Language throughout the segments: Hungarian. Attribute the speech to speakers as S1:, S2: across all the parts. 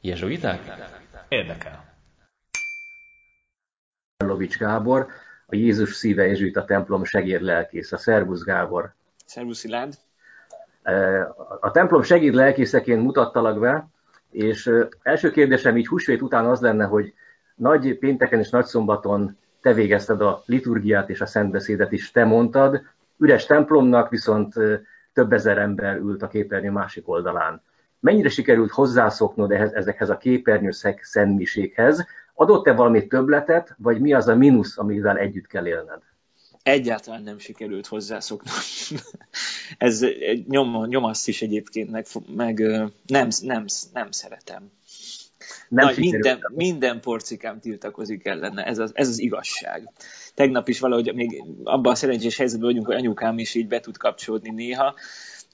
S1: Jezsuiták?
S2: Érdekel.
S3: Lovics Gábor, a Jézus szíve Jezsuita templom segédlelkész. A Szervusz Gábor.
S4: Szervusz Ilád.
S3: A templom segédlelkészeként mutattalak be, és első kérdésem így húsvét után az lenne, hogy nagy pénteken és nagy szombaton te végezted a liturgiát és a szentbeszédet is, te mondtad, üres templomnak viszont több ezer ember ült a képernyő másik oldalán. Mennyire sikerült hozzászoknod ehhez, ezekhez a képernyőszek szentmiséghez? Adott-e valami többletet, vagy mi az a mínusz, amivel együtt kell élned?
S4: Egyáltalán nem sikerült hozzászoknom. Ez nyom, nyomaszt is egyébként, meg, meg nem, nem, nem szeretem. Nem Nagy, minden, minden porcikám tiltakozik ellene, ez az, ez az igazság. Tegnap is valahogy még abban a szerencsés helyzetben vagyunk, hogy anyukám is így be tud kapcsolódni néha,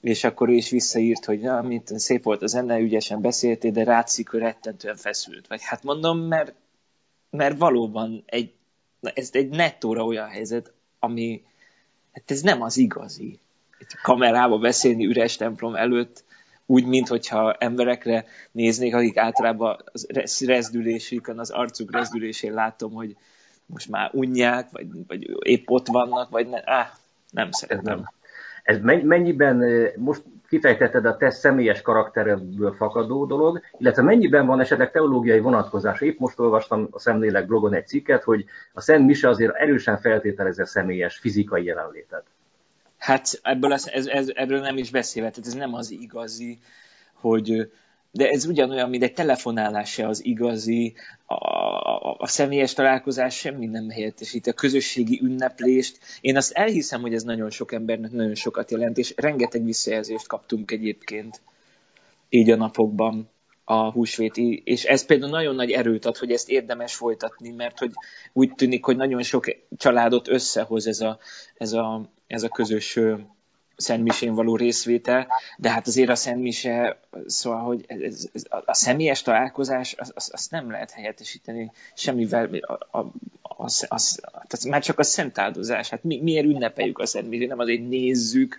S4: és akkor ő is visszaírt, hogy na, mint szép volt az zene, ügyesen beszéltél, de rátszik, hogy rettentően feszült. Vagy hát mondom, mert, mert valóban egy, na ez egy nettóra olyan helyzet, ami, hát ez nem az igazi. Egy kamerába beszélni üres templom előtt, úgy, mintha emberekre néznék, akik általában az rezdülésükön, az arcuk rezdülésén látom, hogy most már unják, vagy, vagy épp ott vannak, vagy ne, áh, nem szeretem.
S3: Ez mennyiben, most kifejtetted a te személyes karakteredből fakadó dolog, illetve mennyiben van esetleg teológiai vonatkozás? Épp most olvastam a Szemlélek blogon egy cikket, hogy a Szent Mise azért erősen feltételezi a személyes fizikai jelenlétet.
S4: Hát ebből, ez, ez, ez, ebből nem is beszélve, tehát ez nem az igazi, hogy de ez ugyanolyan, mint egy telefonálás se az igazi, a, a, a személyes találkozás semmi nem helyettesít, a közösségi ünneplést. Én azt elhiszem, hogy ez nagyon sok embernek nagyon sokat jelent, és rengeteg visszajelzést kaptunk egyébként így a napokban a húsvéti, és ez például nagyon nagy erőt ad, hogy ezt érdemes folytatni, mert hogy úgy tűnik, hogy nagyon sok családot összehoz ez a, ez a, ez a közös Szentmisén való részvétel, de hát azért a Szentmise, szóval, hogy ez, ez, a személyes találkozás, azt az, az nem lehet helyettesíteni semmivel, a, a, az, az, tehát már csak a szent áldozás, hát mi, miért ünnepeljük a Szentmisét, nem azért nézzük,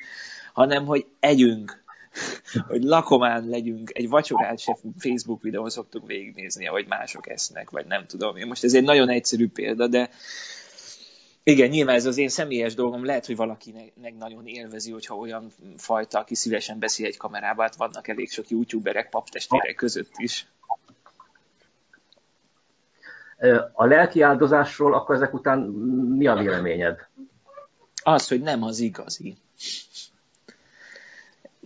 S4: hanem hogy együnk, hogy lakomán legyünk, egy vacsorát se Facebook videón szoktuk végignézni, ahogy mások esznek, vagy nem tudom. Én most ez egy nagyon egyszerű példa, de, igen, nyilván ez az én személyes dolgom, lehet, hogy valakinek nagyon élvezi, hogyha olyan fajta, aki szívesen beszél egy kamerába, hát vannak elég sok youtuberek paptestvérek között is.
S3: A lelki áldozásról akkor ezek után mi a véleményed?
S4: Az, hogy nem az igazi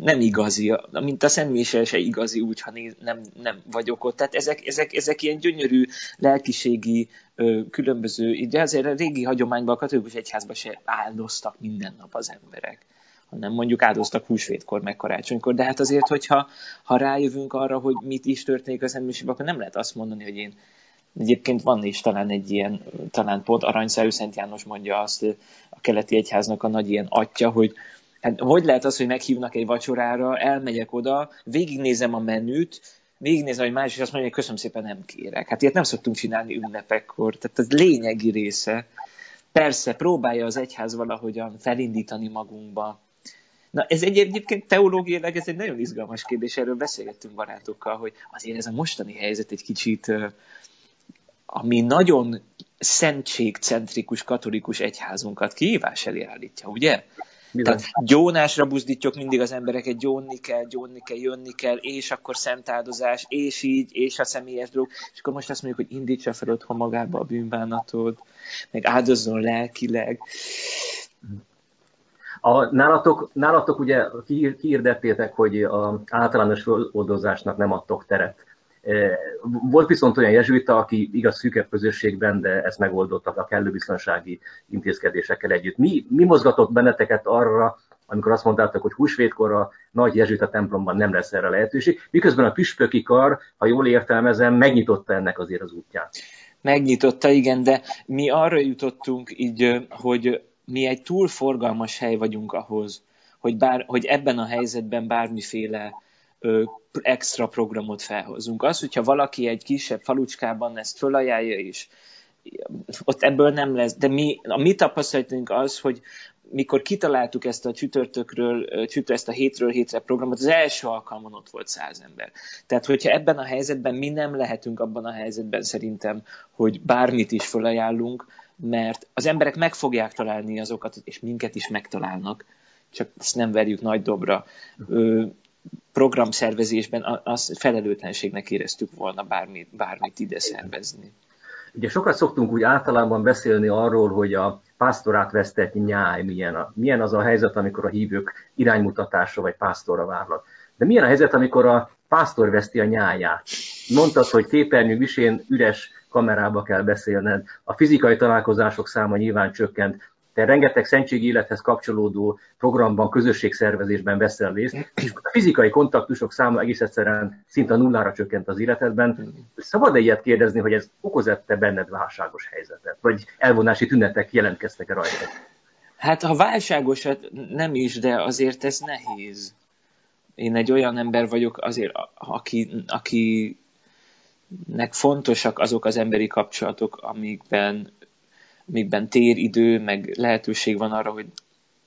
S4: nem igazi, mint a Szent Mise se igazi úgy, ha néz, nem, nem vagyok ott. Tehát ezek, ezek, ezek ilyen gyönyörű lelkiségi ö, különböző, de azért a régi hagyományban a katolikus egyházban se áldoztak minden nap az emberek hanem mondjuk áldoztak húsvétkor, meg karácsonykor, de hát azért, hogyha ha rájövünk arra, hogy mit is történik a Szent akkor nem lehet azt mondani, hogy én Egyébként van is talán egy ilyen, talán pont Aranyszerű Szent János mondja azt a keleti egyháznak a nagy ilyen atya, hogy Hát hogy lehet az, hogy meghívnak egy vacsorára, elmegyek oda, végignézem a menüt, végignézem, hogy más, és azt mondja, hogy köszönöm szépen, nem kérek. Hát ilyet nem szoktunk csinálni ünnepekkor, tehát ez lényegi része. Persze, próbálja az egyház valahogyan felindítani magunkba. Na, ez egy, egyébként teológiailag ez egy nagyon izgalmas kérdés, erről beszélgettünk barátokkal, hogy azért ez a mostani helyzet egy kicsit, ami nagyon szentségcentrikus katolikus egyházunkat kihívás elé állítja, ugye? Bizony. Tehát gyónásra buzdítjuk mindig az embereket, gyónni kell, gyónni kell, jönni kell, és akkor szentáldozás, és így, és a személyes dolog, és akkor most azt mondjuk, hogy indítsa fel otthon magába a bűnbánatod, meg áldozzon lelkileg.
S3: A, nálatok, nálatok ugye kiirdettétek, hogy a általános feloldozásnak nem adtok teret. Volt viszont olyan jezsuita, aki igaz szűkebb közösségben, de ezt megoldottak a kellő biztonsági intézkedésekkel együtt. Mi, mi mozgatott benneteket arra, amikor azt mondtátok, hogy húsvétkor a nagy jezsuita templomban nem lesz erre lehetőség, miközben a püspöki kar, ha jól értelmezem, megnyitotta ennek azért az útját.
S4: Megnyitotta, igen, de mi arra jutottunk így, hogy mi egy túl forgalmas hely vagyunk ahhoz, hogy, bár, hogy ebben a helyzetben bármiféle extra programot felhozunk. Az, hogyha valaki egy kisebb falucskában ezt fölajánlja, és ott ebből nem lesz. De mi, a mi tapasztalatunk az, hogy mikor kitaláltuk ezt a csütörtökről, csütör, ezt a hétről hétre programot, az első alkalmon ott volt száz ember. Tehát, hogyha ebben a helyzetben mi nem lehetünk abban a helyzetben szerintem, hogy bármit is felajánlunk, mert az emberek meg fogják találni azokat, és minket is megtalálnak, csak ezt nem verjük nagy dobra. Programszervezésben az felelőtlenségnek éreztük volna bármit, bármit ide szervezni.
S3: Ugye sokat szoktunk úgy általában beszélni arról, hogy a pásztorát vesztett nyáj milyen, a, milyen az a helyzet, amikor a hívők iránymutatásra vagy pásztorra várnak. De milyen a helyzet, amikor a pásztor veszti a nyáját? Mondtad, hogy képernyő visén üres kamerába kell beszélned, a fizikai találkozások száma nyilván csökkent, te rengeteg szentségi élethez kapcsolódó programban, közösségszervezésben veszel részt, és a fizikai kontaktusok száma egész egyszerűen szinte nullára csökkent az életedben. Szabad-e ilyet kérdezni, hogy ez okozott-e benned válságos helyzetet, vagy elvonási tünetek jelentkeztek-e rajta?
S4: Hát ha válságos, hát nem is, de azért ez nehéz. Én egy olyan ember vagyok azért, aki, akinek fontosak azok az emberi kapcsolatok, amikben amikben tér, idő, meg lehetőség van arra, hogy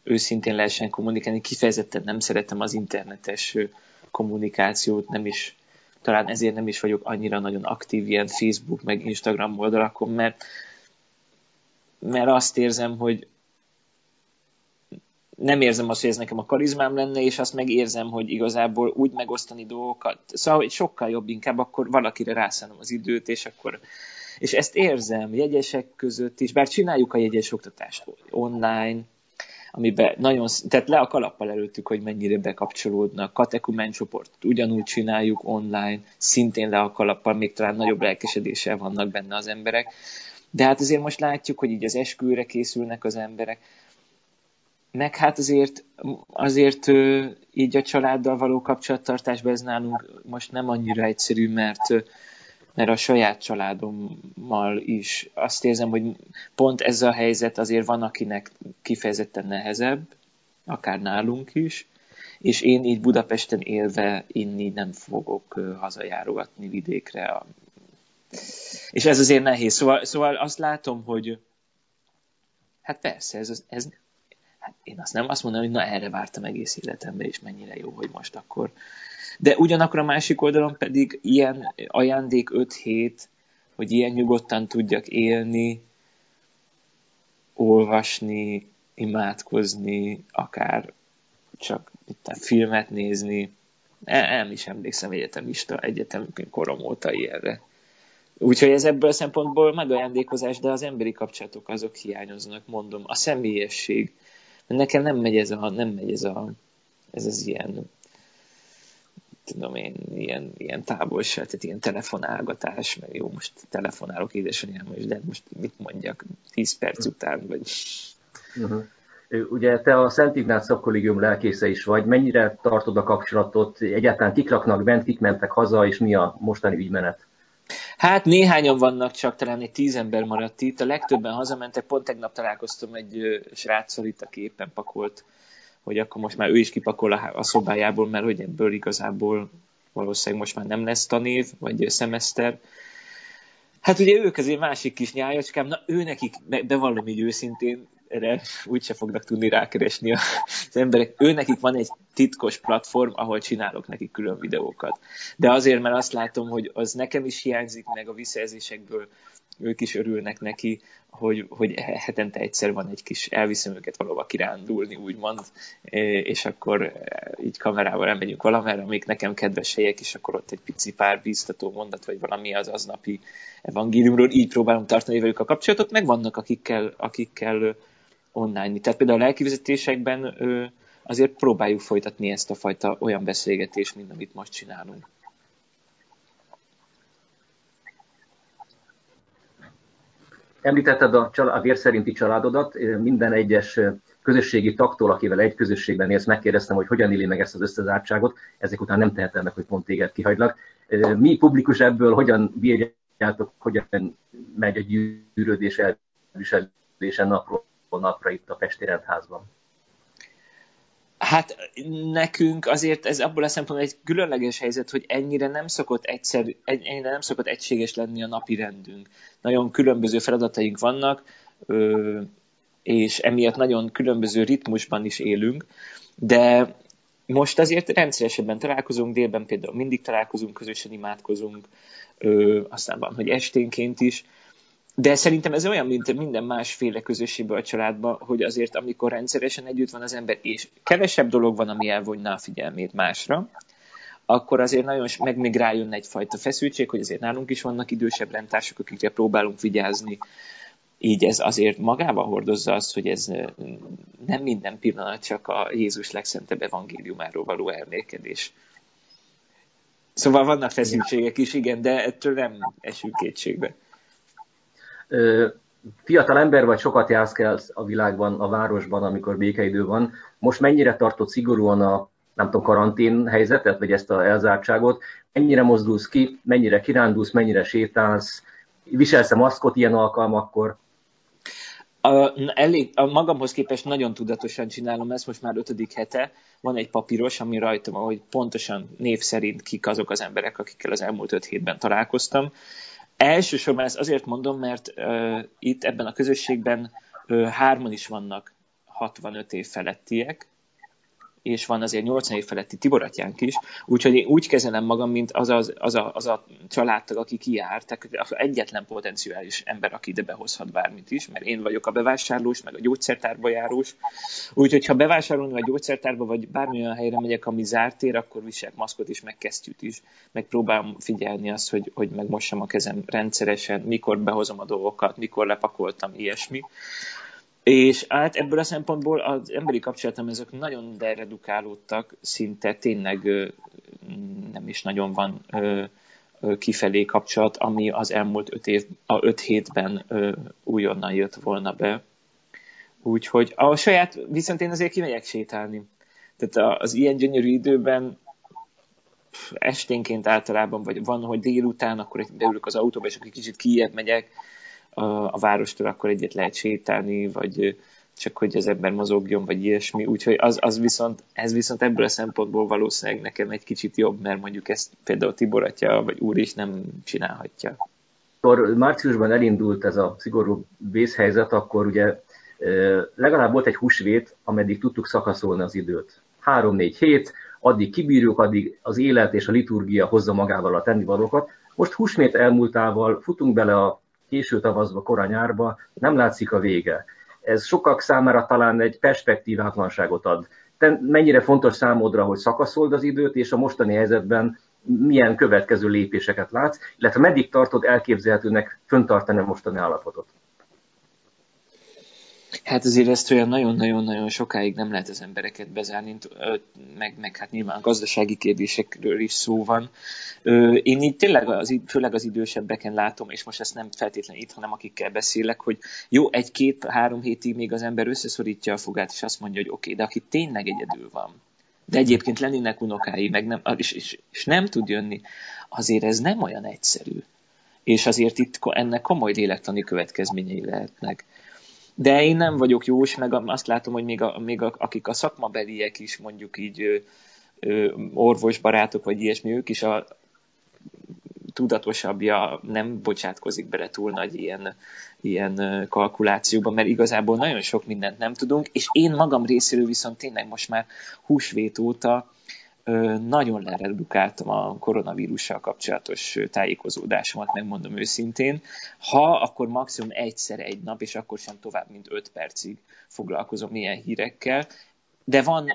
S4: őszintén lehessen kommunikálni. Kifejezetten nem szeretem az internetes kommunikációt, nem is, talán ezért nem is vagyok annyira nagyon aktív ilyen Facebook, meg Instagram oldalakon, mert, mert azt érzem, hogy nem érzem azt, hogy ez nekem a karizmám lenne, és azt meg érzem, hogy igazából úgy megosztani dolgokat, szóval hogy sokkal jobb inkább, akkor valakire rászánom az időt, és akkor és ezt érzem jegyesek között is, bár csináljuk a jegyes oktatást online, amiben nagyon, tehát le a kalappal előttük, hogy mennyire bekapcsolódnak. Katekumen csoportot ugyanúgy csináljuk online, szintén le a kalappal, még talán nagyobb lelkesedéssel vannak benne az emberek. De hát azért most látjuk, hogy így az esküvőre készülnek az emberek. Meg hát azért, azért így a családdal való kapcsolattartásban ez nálunk most nem annyira egyszerű, mert mert a saját családommal is azt érzem, hogy pont ez a helyzet azért van, akinek kifejezetten nehezebb, akár nálunk is, és én így Budapesten élve inni nem fogok hazajárogatni vidékre. És ez azért nehéz. Szóval, szóval azt látom, hogy hát persze, ez, ez hát én azt nem azt mondom, hogy na erre vártam egész életemben, és mennyire jó, hogy most akkor de ugyanakkor a másik oldalon pedig ilyen ajándék 5 hét, hogy ilyen nyugodtan tudjak élni, olvasni, imádkozni, akár csak itt filmet nézni. Nem is emlékszem egyetemista, egyetem korom óta ilyenre. Úgyhogy ez ebből a szempontból megajándékozás, de az emberi kapcsolatok azok hiányoznak, mondom. A személyesség. Nekem nem megy ez a, nem megy ez a, ez az ilyen tudom én, ilyen, ilyen távolság, tehát ilyen telefonálgatás, meg jó, most telefonálok édesanyám is, de most mit mondjak 10 perc után, vagy...
S3: Uh-huh. Ugye te a Szent Ignác Szakkollégium lelkésze is vagy, mennyire tartod a kapcsolatot, egyáltalán kik laknak bent, kik mentek haza, és mi a mostani ügymenet?
S4: Hát néhányan vannak, csak talán egy tíz ember maradt itt, a legtöbben hazamentek, pont tegnap találkoztam egy sráccal itt, aki éppen pakolt hogy akkor most már ő is kipakol a, szobájából, mert hogy ebből igazából valószínűleg most már nem lesz tanév, vagy szemeszter. Hát ugye ők azért másik kis nyájacskám, na ő nekik, bevallom így őszintén, erre úgyse fognak tudni rákeresni az emberek. Ő nekik van egy titkos platform, ahol csinálok nekik külön videókat. De azért, mert azt látom, hogy az nekem is hiányzik, meg a visszajelzésekből ők is örülnek neki, hogy, hogy hetente egyszer van egy kis, elviszem őket valahova kirándulni, úgymond, és akkor így kamerával elmegyünk valamerre, amik nekem kedves helyek, és akkor ott egy pici pár bíztató mondat, vagy valami az aznapi evangéliumról, így próbálom tartani velük a kapcsolatot, meg vannak akikkel, akikkel online. Tehát például a lelkivezetésekben azért próbáljuk folytatni ezt a fajta olyan beszélgetést, mint amit most csinálunk.
S3: Említetted a, család, a vér szerinti családodat, minden egyes közösségi taktól, akivel egy közösségben élsz, megkérdeztem, hogy hogyan éli meg ezt az összezártságot, ezek után nem tehetem meg, hogy pont téged kihagylak. Mi publikus ebből, hogyan bírjátok, hogyan megy a gyűrődés elviselése napról napra itt a Pesti Rendházban?
S4: Hát nekünk azért ez abból a szempontból egy különleges helyzet, hogy ennyire nem szokott egyszer, ennyire nem szokott egységes lenni a napi rendünk. Nagyon különböző feladataink vannak, és emiatt nagyon különböző ritmusban is élünk, de most azért rendszeresebben találkozunk, délben például mindig találkozunk, közösen imádkozunk, aztán van, hogy esténként is, de szerintem ez olyan, mint minden másféle közösségben a családban, hogy azért amikor rendszeresen együtt van az ember, és kevesebb dolog van, ami elvonná a figyelmét másra, akkor azért nagyon meg még rájön egyfajta feszültség, hogy azért nálunk is vannak idősebb rendtársak, akikre próbálunk vigyázni, így ez azért magával hordozza azt, hogy ez nem minden pillanat csak a Jézus legszentebb evangéliumáról való elmélkedés. Szóval vannak feszültségek is, igen, de ettől nem esünk kétségbe
S3: fiatal ember vagy, sokat jársz kell a világban, a városban, amikor békeidő van. Most mennyire tartott szigorúan a nem tudom, karantén helyzetet, vagy ezt a elzártságot, mennyire mozdulsz ki, mennyire kirándulsz, mennyire sétálsz, viselsz -e maszkot ilyen alkalmakkor?
S4: A, elég, a magamhoz képest nagyon tudatosan csinálom ezt, most már ötödik hete. Van egy papíros, ami rajtam, ahogy pontosan név szerint kik azok az emberek, akikkel az elmúlt öt hétben találkoztam. Elsősorban ezt azért mondom, mert uh, itt ebben a közösségben uh, hárman is vannak 65 év felettiek, és van azért 80 év feletti Tiboratjánk is, úgyhogy én úgy kezelem magam, mint az a, az a, az a családtag, aki kijár, tehát egyetlen potenciális ember, aki ide behozhat bármit is, mert én vagyok a bevásárlós, meg a gyógyszertárba járós, úgyhogy ha bevásárolni vagy gyógyszertárba, vagy bármilyen helyre megyek, ami zárt tér, akkor viselek maszkot is, meg kesztyűt is, meg próbálom figyelni azt, hogy, hogy megmossam a kezem rendszeresen, mikor behozom a dolgokat, mikor lepakoltam, ilyesmi. És hát ebből a szempontból az emberi kapcsolatom ezek nagyon deredukálódtak, szinte tényleg nem is nagyon van kifelé kapcsolat, ami az elmúlt öt, év, a öt hétben újonnan jött volna be. Úgyhogy a saját, viszont én azért kimegyek sétálni. Tehát az ilyen gyönyörű időben esténként általában, vagy van, hogy délután, akkor beülök az autóba, és akkor kicsit kijebb megyek, a, a várostól, akkor egyet lehet sétálni, vagy csak hogy az ember mozogjon, vagy ilyesmi. Úgyhogy az, az viszont, ez viszont ebből a szempontból valószínűleg nekem egy kicsit jobb, mert mondjuk ezt például Tibor atya, vagy úr is nem csinálhatja.
S3: Amikor márciusban elindult ez a szigorú vészhelyzet, akkor ugye legalább volt egy húsvét, ameddig tudtuk szakaszolni az időt. Három-négy hét, addig kibírjuk, addig az élet és a liturgia hozza magával a tennivalókat. Most húsvét elmúltával futunk bele a késő tavaszba, kora nyárba, nem látszik a vége. Ez sokak számára talán egy perspektívátlanságot ad. Te mennyire fontos számodra, hogy szakaszold az időt, és a mostani helyzetben milyen következő lépéseket látsz, illetve meddig tartod elképzelhetőnek föntartani a mostani állapotot?
S4: Hát azért ezt olyan nagyon-nagyon-nagyon sokáig nem lehet az embereket bezárni, meg, meg hát nyilván gazdasági kérdésekről is szó van. Én így tényleg az, főleg az idősebbeken látom, és most ezt nem feltétlenül itt, hanem akikkel beszélek, hogy jó, egy-két-három hétig még az ember összeszorítja a fogát, és azt mondja, hogy oké, okay, de aki tényleg egyedül van, de egyébként lennének unokái, meg nem, és, és, és nem tud jönni, azért ez nem olyan egyszerű. És azért itt ennek komoly lélektani következményei lehetnek de én nem vagyok jós, meg azt látom, hogy még, a, még a, akik a szakmabeliek is mondjuk így ö, ö, orvosbarátok, vagy ilyesmi, ők is a tudatosabbja nem bocsátkozik bele túl nagy ilyen, ilyen kalkulációba, mert igazából nagyon sok mindent nem tudunk, és én magam részéről viszont tényleg most már húsvét óta nagyon leredukáltam a koronavírussal kapcsolatos tájékozódásomat, megmondom őszintén. Ha, akkor maximum egyszer egy nap, és akkor sem tovább, mint öt percig foglalkozom ilyen hírekkel. De van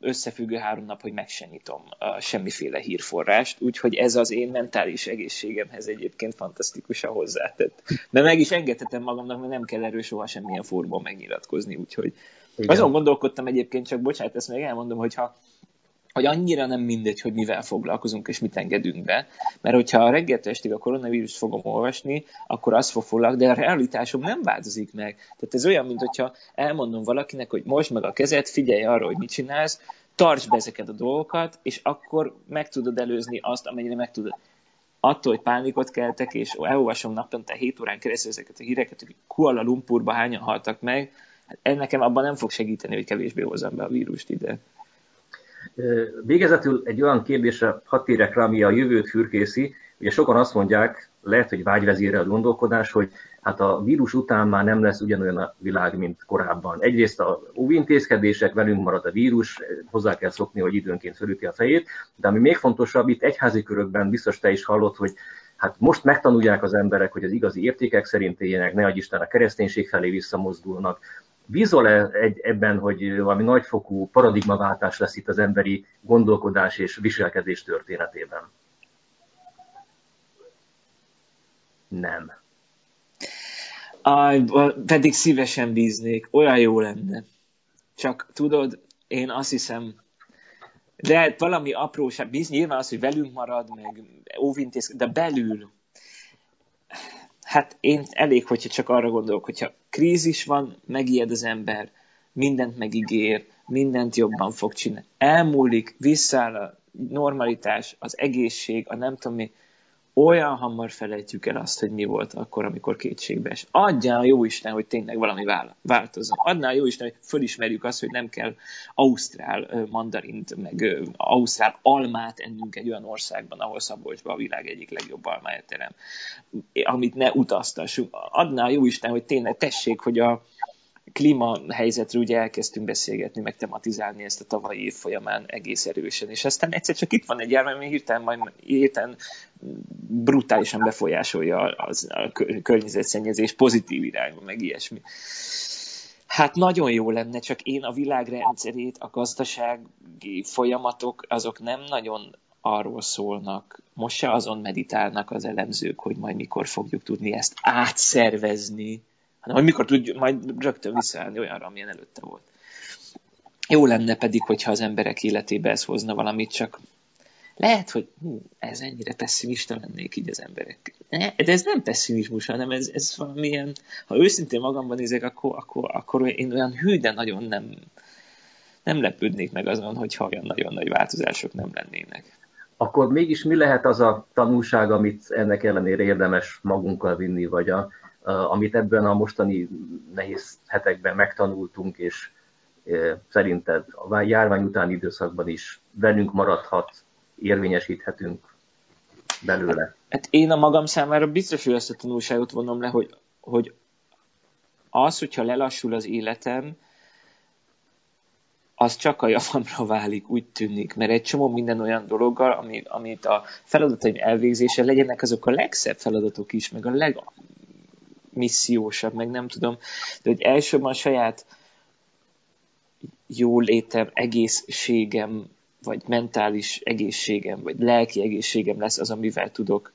S4: összefüggő három nap, hogy meg sem nyitom a semmiféle hírforrást, úgyhogy ez az én mentális egészségemhez egyébként fantasztikusan hozzátett. De meg is engedhetem magamnak, mert nem kell erről soha semmilyen fórumon megnyilatkozni, úgyhogy Igen. azon gondolkodtam egyébként, csak bocsánat, ezt még elmondom, hogy ha hogy annyira nem mindegy, hogy mivel foglalkozunk és mit engedünk be, mert hogyha a reggelt estig a koronavírus fogom olvasni, akkor az fog foglalkozni, de a realitásom nem változik meg. Tehát ez olyan, mint hogyha elmondom valakinek, hogy most meg a kezed, figyelj arra, hogy mit csinálsz, tartsd be ezeket a dolgokat, és akkor meg tudod előzni azt, amennyire meg tudod. Attól, hogy pánikot keltek, és elolvasom naponta 7 órán keresztül ezeket a híreket, hogy Kuala Lumpurba hányan haltak meg, hát nekem abban nem fog segíteni, hogy kevésbé hozzam be a vírust ide.
S3: Végezetül egy olyan kérdésre hadd térek rá, ami a jövőt fürkészi. Ugye sokan azt mondják, lehet, hogy vágyvezére a gondolkodás, hogy hát a vírus után már nem lesz ugyanolyan a világ, mint korábban. Egyrészt a óvintézkedések, velünk marad a vírus, hozzá kell szokni, hogy időnként fölüti a fejét, de ami még fontosabb, itt egyházi körökben biztos te is hallott, hogy hát most megtanulják az emberek, hogy az igazi értékek szerint éljenek, ne Isten a kereszténység felé visszamozdulnak. Bízol-e egy, ebben, hogy valami nagyfokú paradigmaváltás lesz itt az emberi gondolkodás és viselkedés történetében? Nem.
S4: Aj, pedig szívesen bíznék, olyan jó lenne. Csak tudod, én azt hiszem, de valami apróság, bíz nyilván az, hogy velünk marad, meg óvintéz, de belül, hát én elég, hogyha csak arra gondolok, hogyha krízis van, megijed az ember, mindent megígér, mindent jobban fog csinálni. Elmúlik, visszáll a normalitás, az egészség, a nem tudom mi, olyan hamar felejtjük el azt, hogy mi volt akkor, amikor kétségbe es. Adjál a jó Isten, hogy tényleg valami változzon. Adnál a jó Isten, hogy fölismerjük azt, hogy nem kell ausztrál mandarint, meg ausztrál almát ennünk egy olyan országban, ahol Szabolcsban a világ egyik legjobb almája terem, amit ne utaztassunk. Adnál a jó Isten, hogy tényleg tessék, hogy a, klímahelyzetről ugye elkezdtünk beszélgetni, meg tematizálni ezt a tavalyi év folyamán egész erősen, és aztán egyszer csak itt van egy járvány, ami hirtelen, majd hirtelen brutálisan befolyásolja az, a környezetszennyezés pozitív irányba, meg ilyesmi. Hát nagyon jó lenne, csak én a világrendszerét, a gazdasági folyamatok, azok nem nagyon arról szólnak, most se azon meditálnak az elemzők, hogy majd mikor fogjuk tudni ezt átszervezni, hanem hogy mikor tudjuk majd rögtön visszaállni olyanra, amilyen előtte volt. Jó lenne pedig, hogyha az emberek életébe ez hozna valamit, csak lehet, hogy hú, ez ennyire pessimista lennék így az emberek. De ez nem pessimizmus, hanem ez, ez valamilyen, ha őszintén magamban nézek, akkor, akkor, akkor én olyan hű, de nagyon nem, nem lepődnék meg azon, hogyha olyan nagyon nagy változások nem lennének.
S3: Akkor mégis mi lehet az a tanulság, amit ennek ellenére érdemes magunkkal vinni, vagy a, amit ebben a mostani nehéz hetekben megtanultunk, és szerinted a járvány utáni időszakban is velünk maradhat, érvényesíthetünk belőle?
S4: Hát én a magam számára biztos, hogy ezt a tanulságot vonom le, hogy, hogy az, hogyha lelassul az életem, az csak a javamra válik, úgy tűnik, mert egy csomó minden olyan dologgal, ami, amit a feladataim elvégzése legyenek azok a legszebb feladatok is, meg a leg, missziósabb, meg nem tudom, de hogy elsőben a saját létem, egészségem, vagy mentális egészségem, vagy lelki egészségem lesz az, amivel tudok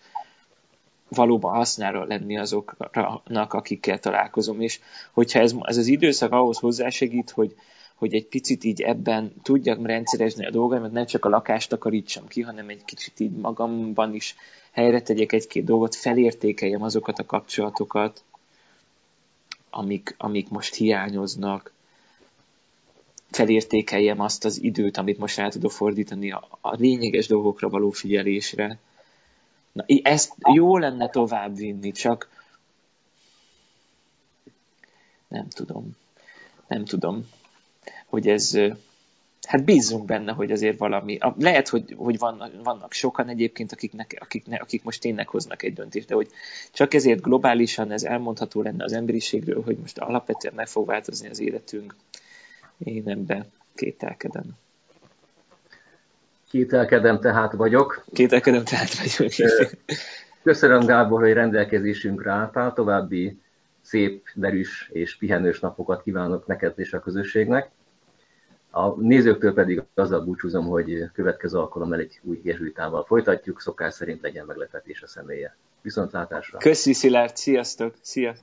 S4: valóban hasznára lenni azoknak, akikkel találkozom. És hogyha ez, ez az időszak ahhoz hozzásegít, hogy, hogy egy picit így ebben tudjak rendszerezni a dolgaimat, nem csak a lakást takarítsam ki, hanem egy kicsit így magamban is helyre tegyek egy-két dolgot, felértékeljem azokat a kapcsolatokat, amik, amik most hiányoznak, felértékeljem azt az időt, amit most el tudok fordítani a, a lényeges dolgokra való figyelésre. Na, ezt jó lenne továbbvinni, csak nem tudom. Nem tudom, hogy ez, hát bízzunk benne, hogy azért valami, lehet, hogy, hogy vannak, vannak sokan egyébként, akiknek, akik, akik most tényleg hoznak egy döntést, de hogy csak ezért globálisan ez elmondható lenne az emberiségről, hogy most alapvetően meg fog változni az életünk. Én ebben kételkedem.
S3: Kételkedem tehát vagyok.
S4: Kételkedem tehát vagyok.
S3: Köszönöm Gábor, hogy rendelkezésünkre álltál. További szép, derűs és pihenős napokat kívánok neked és a közösségnek. A nézőktől pedig azzal búcsúzom, hogy következő alkalommal egy új jezsuitával folytatjuk, szokás szerint legyen meglepetés a személye. Viszontlátásra!
S4: Köszi Szilárd, sziasztok! Szia!